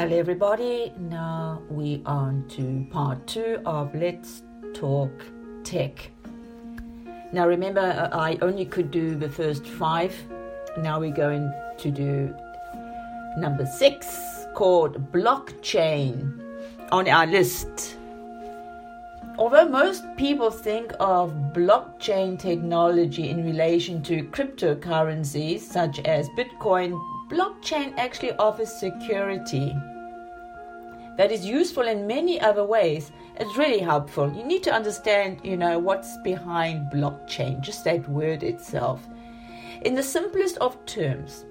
Hello, everybody. Now we are on to part two of Let's Talk Tech. Now, remember, uh, I only could do the first five. Now we're going to do number six called blockchain on our list. Although most people think of blockchain technology in relation to cryptocurrencies such as Bitcoin, blockchain actually offers security that is useful in many other ways. It's really helpful. You need to understand, you know, what's behind blockchain, just that word itself. In the simplest of terms,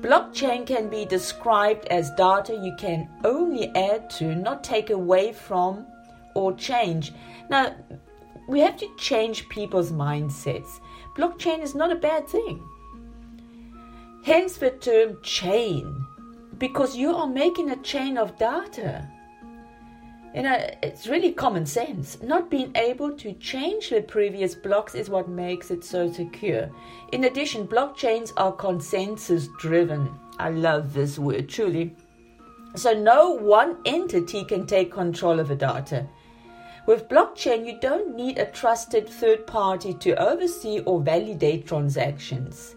blockchain can be described as data you can only add to, not take away from or change. Now, we have to change people's mindsets. Blockchain is not a bad thing. Hence the term chain, because you are making a chain of data. You know, it's really common sense. Not being able to change the previous blocks is what makes it so secure. In addition, blockchains are consensus driven. I love this word, truly. So, no one entity can take control of the data. With blockchain, you don't need a trusted third party to oversee or validate transactions.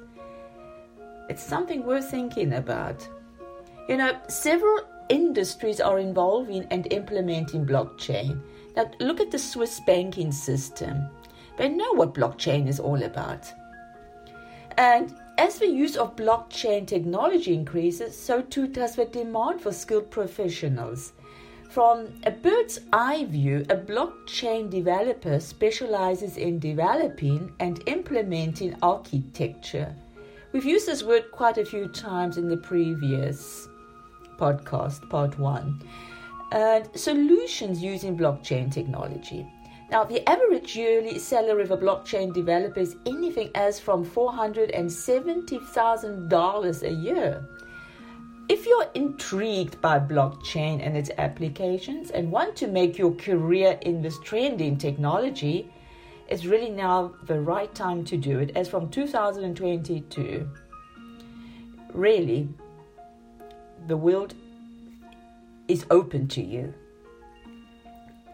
It's something worth thinking about. You know, several industries are involving and implementing blockchain. Now, look at the Swiss banking system. They know what blockchain is all about. And as the use of blockchain technology increases, so too does the demand for skilled professionals. From a bird's eye view, a blockchain developer specializes in developing and implementing architecture We've used this word quite a few times in the previous podcast, part one. And solutions using blockchain technology. Now, the average yearly salary of a blockchain developer is anything as from $470,000 a year. If you're intrigued by blockchain and its applications and want to make your career in this trending technology, it's really now the right time to do it as from 2022 really the world is open to you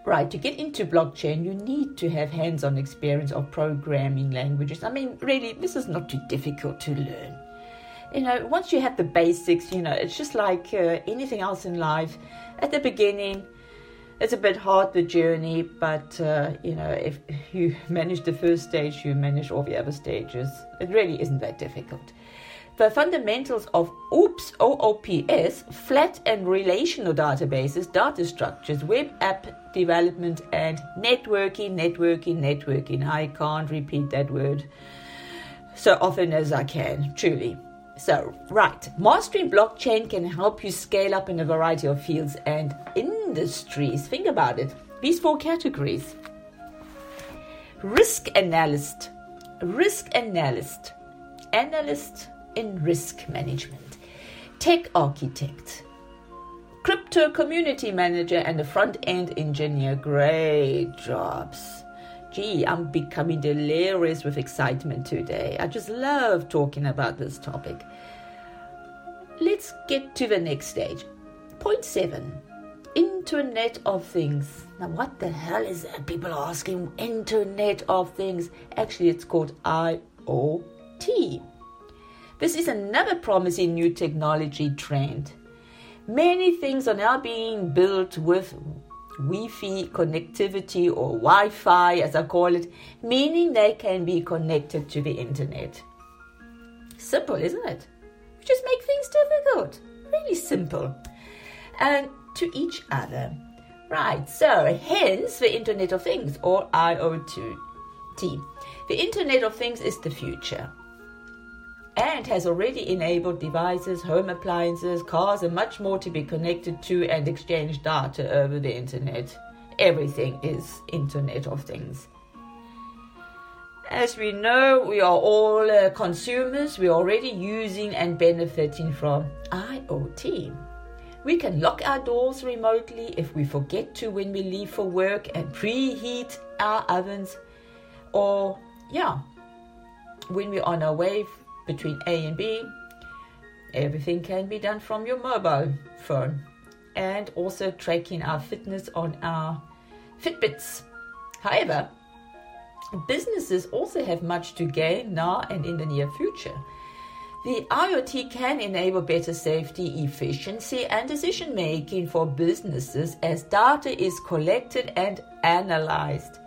right to get into blockchain you need to have hands-on experience of programming languages i mean really this is not too difficult to learn you know once you have the basics you know it's just like uh, anything else in life at the beginning it's a bit hard the journey, but uh, you know if you manage the first stage, you manage all the other stages. It really isn't that difficult. The fundamentals of OOPS, OOPS, flat and relational databases, data structures, web app development, and networking, networking, networking. I can't repeat that word so often as I can, truly. So, right, mastering blockchain can help you scale up in a variety of fields and industries. Think about it. These four categories risk analyst, risk analyst, analyst in risk management, tech architect, crypto community manager, and a front end engineer. Great jobs gee, I'm becoming delirious with excitement today. I just love talking about this topic. Let's get to the next stage. Point seven Internet of Things. Now, what the hell is that? People are asking Internet of Things. Actually, it's called IoT. This is another promising new technology trend. Many things are now being built with Wi-Fi connectivity or Wi-Fi as I call it, meaning they can be connected to the internet. Simple, isn't it? We just make things difficult. Really simple. And to each other. Right, so hence the Internet of Things or IoT. The Internet of Things is the future and has already enabled devices, home appliances, cars, and much more to be connected to and exchange data over the internet. Everything is Internet of Things. As we know, we are all uh, consumers, we're already using and benefiting from IoT. We can lock our doors remotely if we forget to when we leave for work and preheat our ovens, or, yeah, when we're on our way between A and B. Everything can be done from your mobile phone. and also tracking our fitness on our Fitbits. However, businesses also have much to gain now and in the near future. The IoT can enable better safety, efficiency, and decision making for businesses as data is collected and analyzed.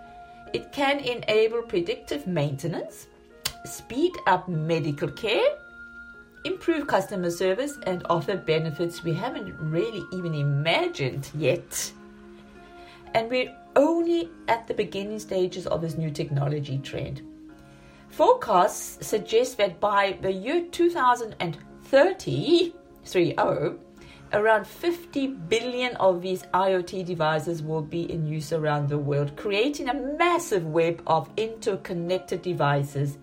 It can enable predictive maintenance, speed up medical care, improve customer service, and offer benefits we haven't really even imagined yet. And we're only at the beginning stages of this new technology trend. Forecasts suggest that by the year 2030, 30, around 50 billion of these IoT devices will be in use around the world, creating a massive web of interconnected devices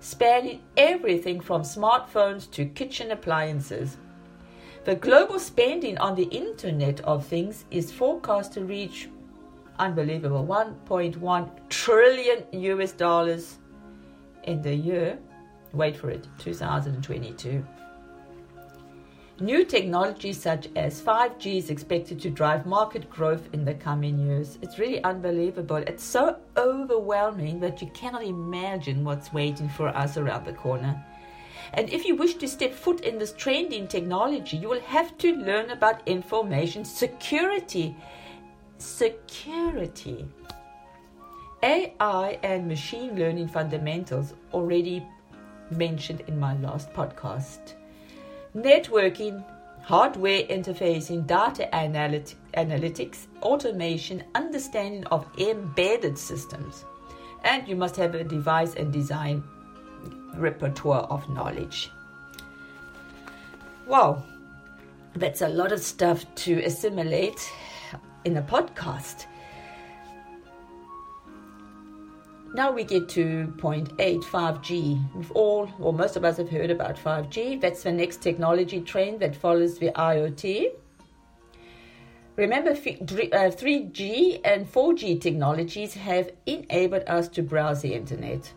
spanning everything from smartphones to kitchen appliances. The global spending on the Internet of Things is forecast to reach unbelievable 1.1 trillion US dollars in the year, wait for it, 2022. New technology such as 5G is expected to drive market growth in the coming years. It's really unbelievable. It's so overwhelming that you cannot imagine what's waiting for us around the corner. And if you wish to step foot in this trending technology, you will have to learn about information security. Security. AI and machine learning fundamentals already mentioned in my last podcast networking, hardware interfacing, data analyt- analytics, automation, understanding of embedded systems. And you must have a device and design repertoire of knowledge. Wow, that's a lot of stuff to assimilate in a podcast. Now we get to point eight, 5G. We've all, or most of us have heard about 5G. That's the next technology trend that follows the IoT. Remember, 3G uh, and 4G technologies have enabled us to browse the internet.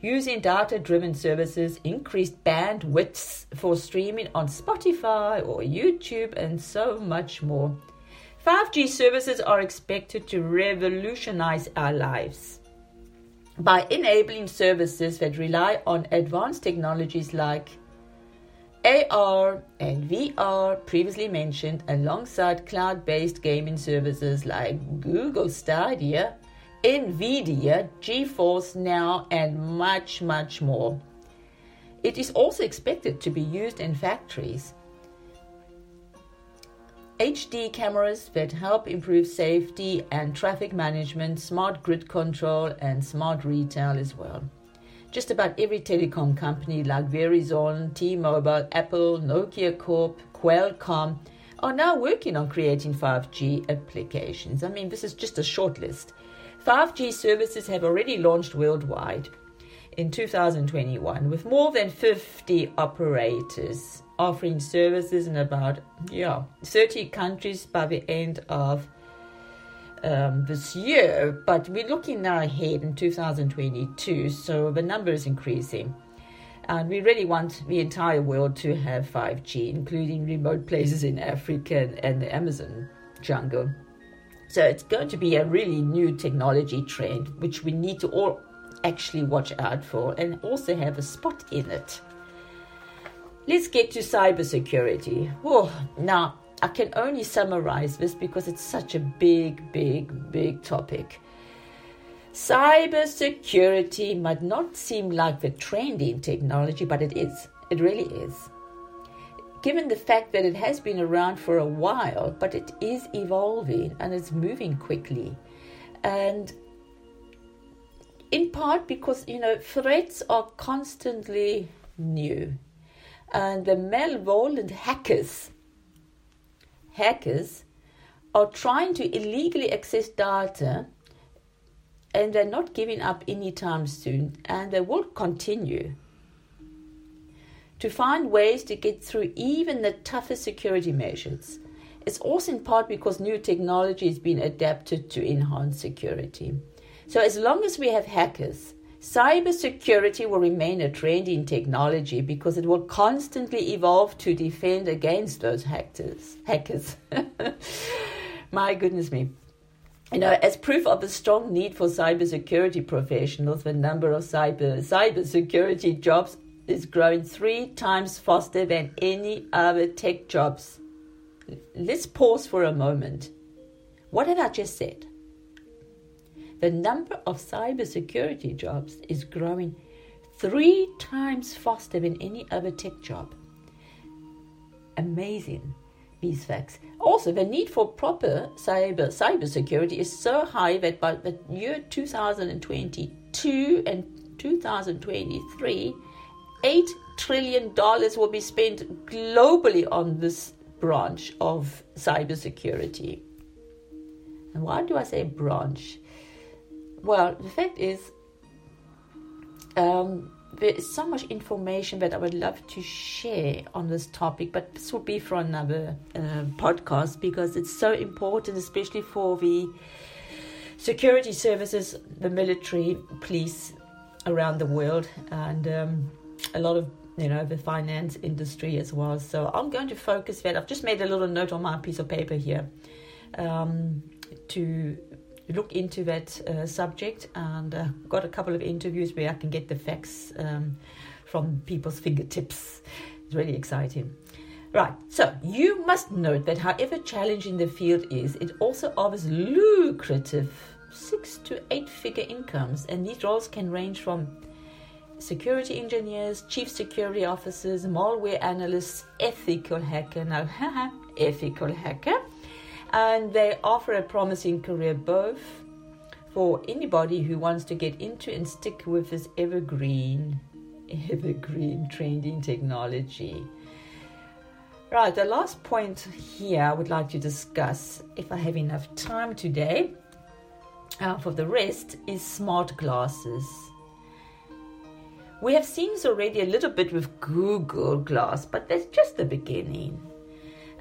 Using data driven services, increased bandwidths for streaming on Spotify or YouTube, and so much more. 5G services are expected to revolutionize our lives by enabling services that rely on advanced technologies like AR and VR, previously mentioned, alongside cloud based gaming services like Google Stadia, Nvidia, GeForce Now, and much, much more. It is also expected to be used in factories HD cameras that help improve safety and traffic management, smart grid control, and smart retail as well. Just about every telecom company like Verizon, T Mobile, Apple, Nokia Corp, Qualcomm are now working on creating 5G applications. I mean, this is just a short list. 5G services have already launched worldwide in 2021 with more than 50 operators offering services in about yeah 30 countries by the end of um, this year. But we're looking now ahead in 2022 so the number is increasing. And we really want the entire world to have 5g including remote places in africa and the amazon jungle. So it's going to be a really new technology trend which we need to all actually watch out for and also have a spot in it Let's get to cybersecurity. Oh, now, I can only summarize this because it's such a big, big, big topic. Cybersecurity might not seem like the trending technology, but it is. It really is. Given the fact that it has been around for a while, but it is evolving and it's moving quickly. And in part because, you know, threats are constantly new and the malevolent hackers hackers are trying to illegally access data and they're not giving up anytime soon and they will continue to find ways to get through even the toughest security measures. It's also in part because new technology has been adapted to enhance security. So, as long as we have hackers Cybersecurity will remain a trend in technology because it will constantly evolve to defend against those hackers. Hackers. My goodness me. You know, as proof of the strong need for cybersecurity professionals, the number of cyber cybersecurity jobs is growing three times faster than any other tech jobs. Let's pause for a moment. What have I just said? The number of cybersecurity jobs is growing three times faster than any other tech job. Amazing, these facts. Also, the need for proper cyber cybersecurity is so high that by the year 2022 and 2023, $8 trillion will be spent globally on this branch of cybersecurity. And why do I say branch? Well, the fact is, um, there is so much information that I would love to share on this topic, but this will be for another uh, podcast because it's so important, especially for the security services, the military, police around the world, and um, a lot of you know the finance industry as well. So I'm going to focus that. I've just made a little note on my piece of paper here um, to look into that uh, subject and uh, got a couple of interviews where I can get the facts um, from people's fingertips. It's really exciting. Right, so you must note that however challenging the field is, it also offers lucrative six to eight figure incomes, and these roles can range from security engineers, chief security officers, malware analysts, ethical hacker. Now, ethical hacker and they offer a promising career both for anybody who wants to get into and stick with this evergreen, evergreen trending technology. Right, the last point here I would like to discuss, if I have enough time today, uh, for the rest, is smart glasses. We have seen this already a little bit with Google Glass, but that's just the beginning.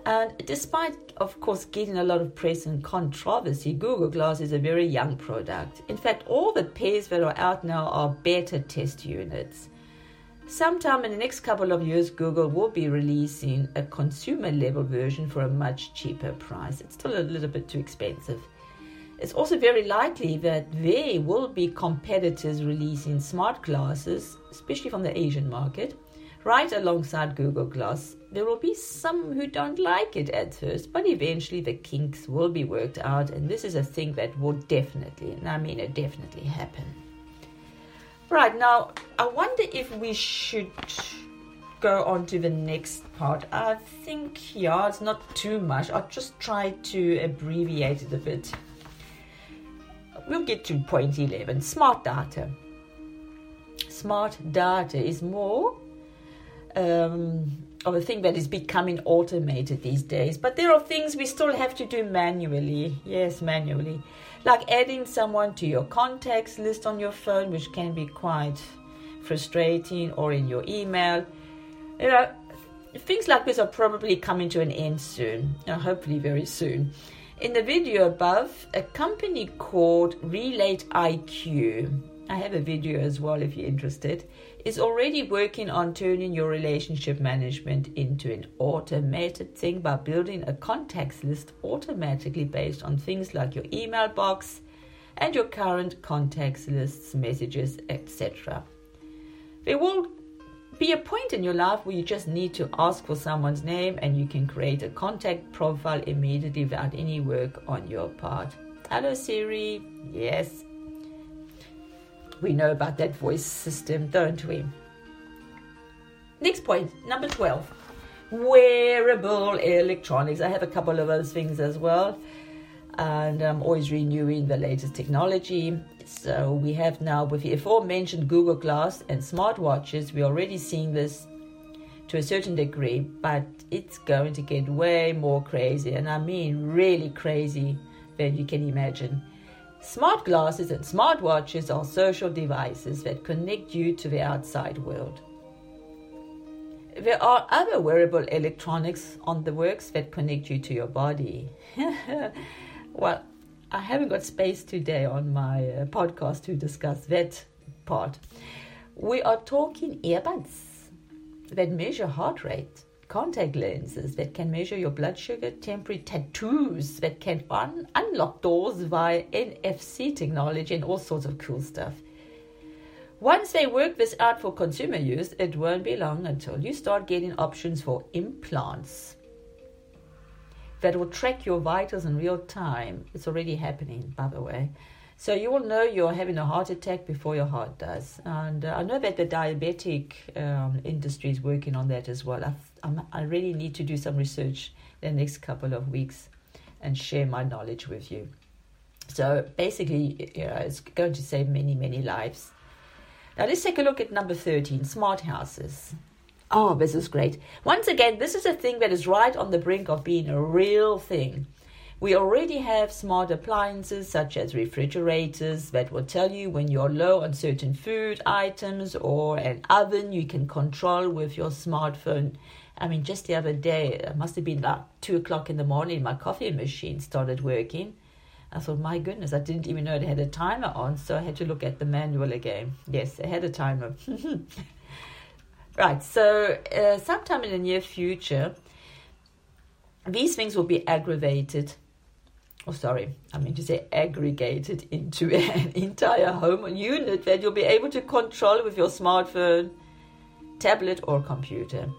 And despite, of course, getting a lot of press and controversy, Google Glass is a very young product. In fact, all the pairs that are out now are beta test units. Sometime in the next couple of years, Google will be releasing a consumer level version for a much cheaper price. It's still a little bit too expensive. It's also very likely that there will be competitors releasing smart glasses, especially from the Asian market, right alongside Google Glass. There will be some who don't like it at first, but eventually the kinks will be worked out, and this is a thing that will definitely, and I mean it definitely happen. Right now, I wonder if we should go on to the next part. I think, yeah, it's not too much. I'll just try to abbreviate it a bit. We'll get to point 11 smart data. Smart data is more um, of a thing that is becoming automated these days. But there are things we still have to do manually. Yes, manually. Like adding someone to your contacts list on your phone, which can be quite frustrating, or in your email. You know, things like this are probably coming to an end soon, uh, hopefully, very soon. In the video above, a company called Relate IQ, I have a video as well if you're interested, is already working on turning your relationship management into an automated thing by building a contacts list automatically based on things like your email box and your current contacts lists, messages, etc. There will be a point in your life where you just need to ask for someone's name and you can create a contact profile immediately without any work on your part. Hello Siri, yes, we know about that voice system, don't we? Next point, number 12 wearable electronics. I have a couple of those things as well, and I'm always renewing the latest technology. So, we have now, with the aforementioned Google Glass and smartwatches, we're already seeing this to a certain degree, but it's going to get way more crazy, and I mean really crazy than you can imagine. Smart glasses and smartwatches are social devices that connect you to the outside world. There are other wearable electronics on the works that connect you to your body. well, I haven't got space today on my uh, podcast to discuss that part. We are talking earbuds that measure heart rate, contact lenses that can measure your blood sugar, temporary tattoos that can un- unlock doors via NFC technology, and all sorts of cool stuff. Once they work this out for consumer use, it won't be long until you start getting options for implants that will track your vitals in real time. It's already happening, by the way. So you will know you're having a heart attack before your heart does. And uh, I know that the diabetic um, industry is working on that as well. I, I really need to do some research the next couple of weeks and share my knowledge with you. So basically, you know, it's going to save many, many lives. Now let's take a look at number 13 smart houses. Oh, this is great. Once again, this is a thing that is right on the brink of being a real thing. We already have smart appliances such as refrigerators that will tell you when you're low on certain food items or an oven you can control with your smartphone. I mean, just the other day, it must have been like two o'clock in the morning, my coffee machine started working. I thought, my goodness, I didn't even know it had a timer on, so I had to look at the manual again. Yes, it had a timer. right, so uh, sometime in the near future, these things will be aggravated. Oh, sorry, I mean to say aggregated into an entire home unit that you'll be able to control with your smartphone, tablet, or computer.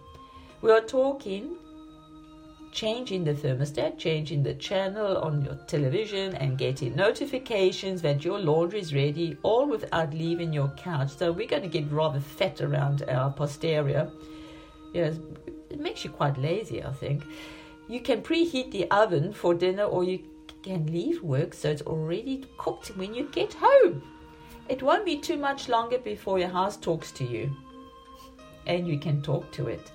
We are talking changing the thermostat, changing the channel on your television, and getting notifications that your laundry is ready, all without leaving your couch. So we're going to get rather fat around our posterior. Yes, it makes you quite lazy, I think. You can preheat the oven for dinner, or you can leave work so it's already cooked when you get home. It won't be too much longer before your house talks to you, and you can talk to it.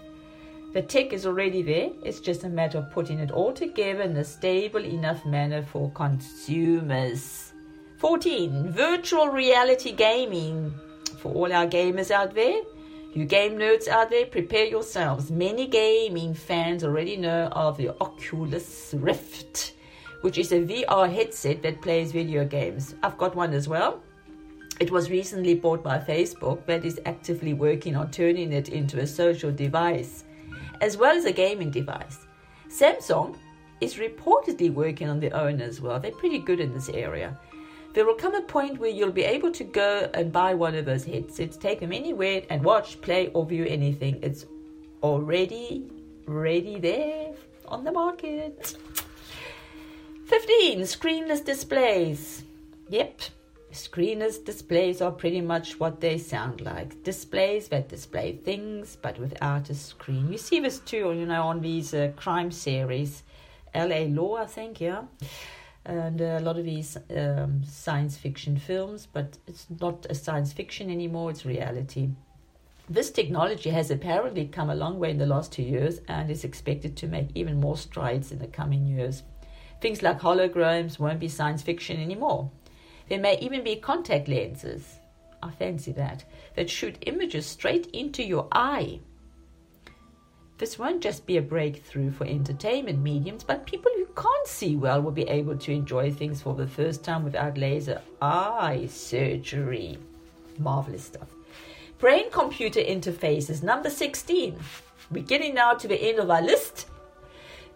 The tech is already there. It's just a matter of putting it all together in a stable enough manner for consumers. 14. Virtual reality gaming. For all our gamers out there, you game nerds out there, prepare yourselves. Many gaming fans already know of the Oculus Rift, which is a VR headset that plays video games. I've got one as well. It was recently bought by Facebook, but is actively working on turning it into a social device as well as a gaming device. Samsung is reportedly working on their own as well. They're pretty good in this area. There will come a point where you'll be able to go and buy one of those headsets, take them anywhere, and watch, play, or view anything. It's already ready there on the market. 15. Screenless displays. Yep, Screenless displays are pretty much what they sound like. Displays that display things but without a screen. You see this too, you know, on these uh, crime series. LA Law, I think, yeah. And a lot of these um, science fiction films, but it's not a science fiction anymore, it's reality. This technology has apparently come a long way in the last two years and is expected to make even more strides in the coming years. Things like holograms won't be science fiction anymore. There may even be contact lenses, I fancy that, that shoot images straight into your eye. This won't just be a breakthrough for entertainment mediums, but people who can't see well will be able to enjoy things for the first time without laser eye surgery. Marvelous stuff. Brain computer interfaces, number 16. We're getting now to the end of our list.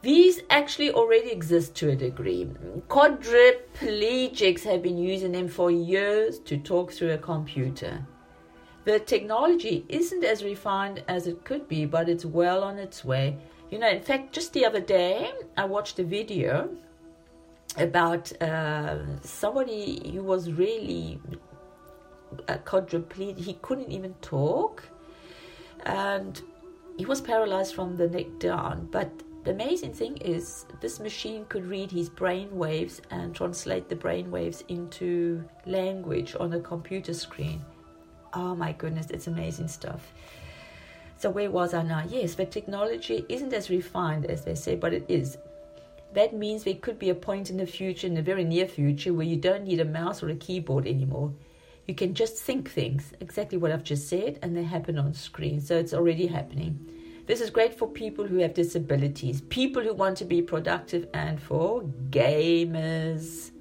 These actually already exist to a degree. Quadriplegics have been using them for years to talk through a computer. The technology isn't as refined as it could be, but it's well on its way. You know, in fact, just the other day, I watched a video about uh, somebody who was really a quadriplegic. He couldn't even talk, and he was paralyzed from the neck down. But the amazing thing is, this machine could read his brain waves and translate the brain waves into language on a computer screen. Oh my goodness, it's amazing stuff. So, where was I now? Yes, the technology isn't as refined as they say, but it is. That means there could be a point in the future, in the very near future, where you don't need a mouse or a keyboard anymore. You can just think things, exactly what I've just said, and they happen on screen. So, it's already happening. This is great for people who have disabilities, people who want to be productive, and for gamers.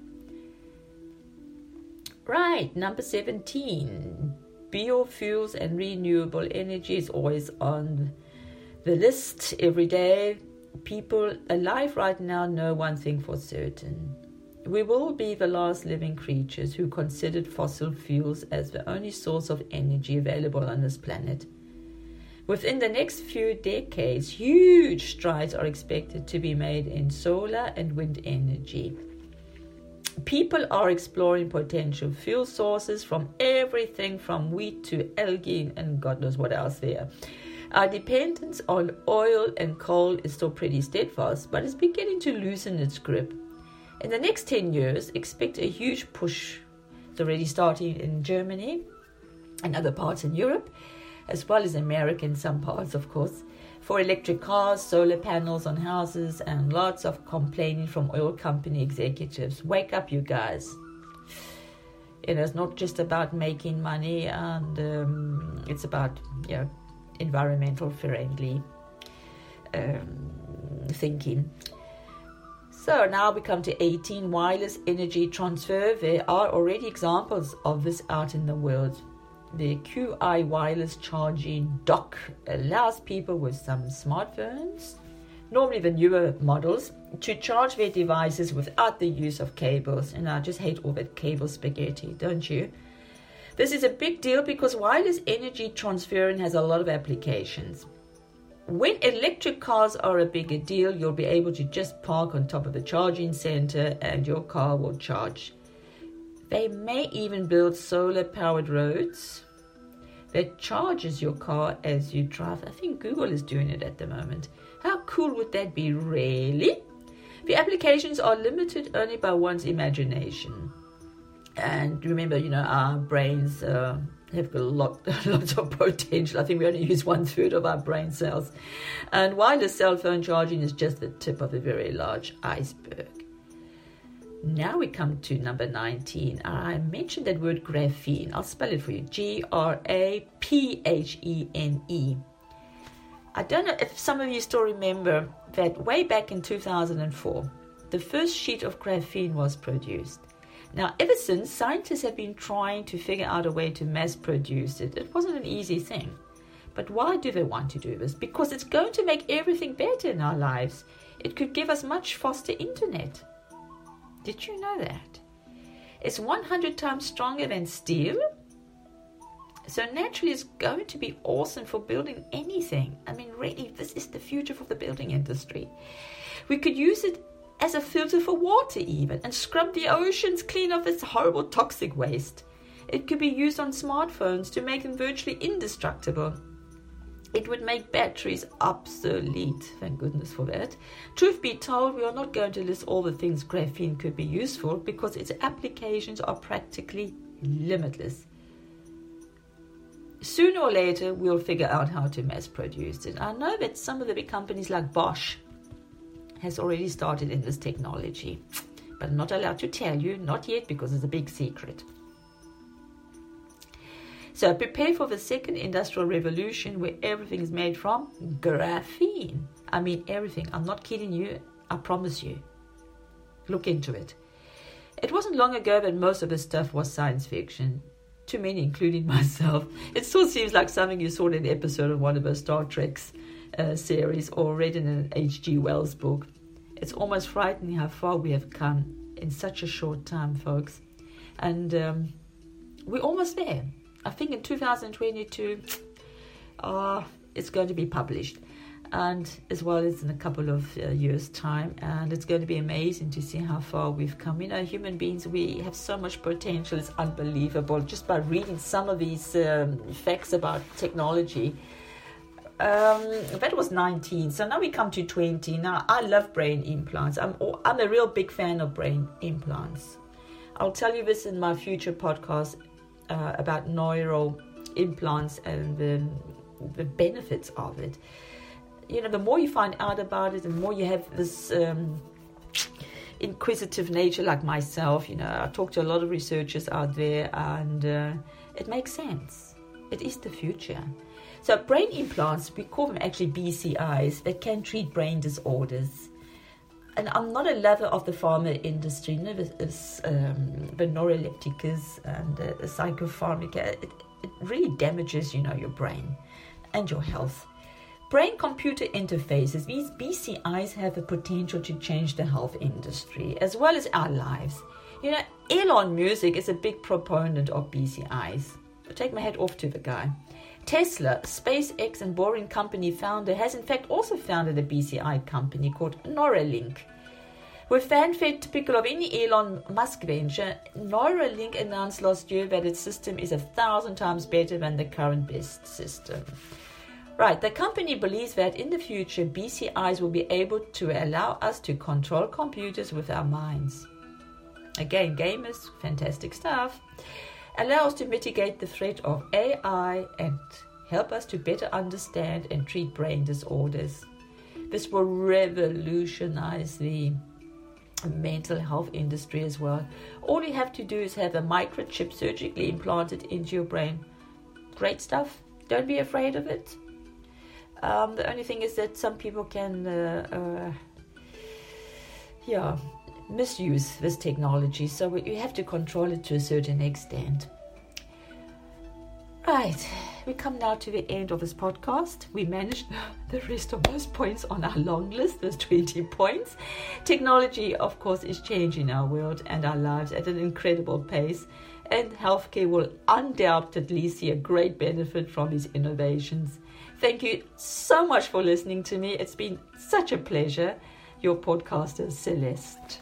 Right, number 17 biofuels and renewable energy is always on the list every day. People alive right now know one thing for certain. We will be the last living creatures who considered fossil fuels as the only source of energy available on this planet. Within the next few decades, huge strides are expected to be made in solar and wind energy. People are exploring potential fuel sources from everything from wheat to algae and God knows what else there. Our dependence on oil and coal is still pretty steadfast, but it's beginning to loosen its grip. In the next 10 years, expect a huge push. It's already starting in Germany and other parts in Europe as well as America in some parts, of course, for electric cars, solar panels on houses, and lots of complaining from oil company executives. Wake up, you guys. It is not just about making money, and um, it's about you know, environmental friendly um, thinking. So now we come to 18 wireless energy transfer. There are already examples of this out in the world the QI wireless charging dock allows people with some smartphones, normally the newer models, to charge their devices without the use of cables. And I just hate all that cable spaghetti, don't you? This is a big deal because wireless energy transferring has a lot of applications. When electric cars are a bigger deal, you'll be able to just park on top of the charging center and your car will charge. They may even build solar powered roads that charges your car as you drive. I think Google is doing it at the moment. How cool would that be, really? The applications are limited only by one's imagination. And remember, you know, our brains uh, have got a lot, lots of potential. I think we only use one third of our brain cells. And wireless cell phone charging is just the tip of a very large iceberg. Now we come to number 19. I mentioned that word graphene. I'll spell it for you G R A P H E N E. I don't know if some of you still remember that way back in 2004, the first sheet of graphene was produced. Now, ever since, scientists have been trying to figure out a way to mass produce it. It wasn't an easy thing. But why do they want to do this? Because it's going to make everything better in our lives. It could give us much faster internet. Did you know that? It's 100 times stronger than steel. So naturally, it's going to be awesome for building anything. I mean, really, this is the future for the building industry. We could use it as a filter for water, even, and scrub the oceans clean of this horrible toxic waste. It could be used on smartphones to make them virtually indestructible. It would make batteries obsolete. Thank goodness for that. Truth be told, we are not going to list all the things graphene could be used for because its applications are practically limitless. Sooner or later, we'll figure out how to mass produce it. I know that some of the big companies like Bosch has already started in this technology, but I'm not allowed to tell you, not yet, because it's a big secret. So prepare for the second industrial revolution where everything is made from graphene. I mean, everything. I'm not kidding you. I promise you. Look into it. It wasn't long ago that most of this stuff was science fiction. Too many, including myself. It still seems like something you saw in an episode of one of the Star Trek's uh, series or read in an H.G. Wells book. It's almost frightening how far we have come in such a short time, folks. And um, we're almost there. I think in 2022, uh, it's going to be published, and as well as in a couple of uh, years' time. And it's going to be amazing to see how far we've come. You know, human beings, we have so much potential. It's unbelievable. Just by reading some of these um, facts about technology. Um, that was 19. So now we come to 20. Now I love brain implants. I'm I'm a real big fan of brain implants. I'll tell you this in my future podcast uh, about neural implants and the, the benefits of it. You know, the more you find out about it, the more you have this um, inquisitive nature, like myself. You know, I talk to a lot of researchers out there, and uh, it makes sense. It is the future. So, brain implants, we call them actually BCIs, that can treat brain disorders and I'm not a lover of the pharma industry, you know, this, um, the neurolepticus and uh, the psychopharmaca. It, it really damages, you know, your brain and your health. Brain computer interfaces, these BCIs have the potential to change the health industry as well as our lives. You know, Elon Musk is a big proponent of BCIs. I take my hat off to the guy. Tesla, SpaceX, and Boring Company founder, has in fact also founded a BCI company called Neuralink. With fanfare typical of any Elon Musk venture, Neuralink announced last year that its system is a thousand times better than the current best system. Right, the company believes that in the future, BCIs will be able to allow us to control computers with our minds. Again, gamers, fantastic stuff. Allow us to mitigate the threat of AI and help us to better understand and treat brain disorders. This will revolutionize the mental health industry as well. All you have to do is have a microchip surgically implanted into your brain. Great stuff. Don't be afraid of it. Um, the only thing is that some people can, uh, uh, yeah, misuse this technology, so we have to control it to a certain extent. Right, we come now to the end of this podcast. We managed the rest of those points on our long list, those 20 points. Technology, of course, is changing our world and our lives at an incredible pace, and healthcare will undoubtedly see a great benefit from these innovations. Thank you so much for listening to me. It's been such a pleasure. Your podcaster, Celeste.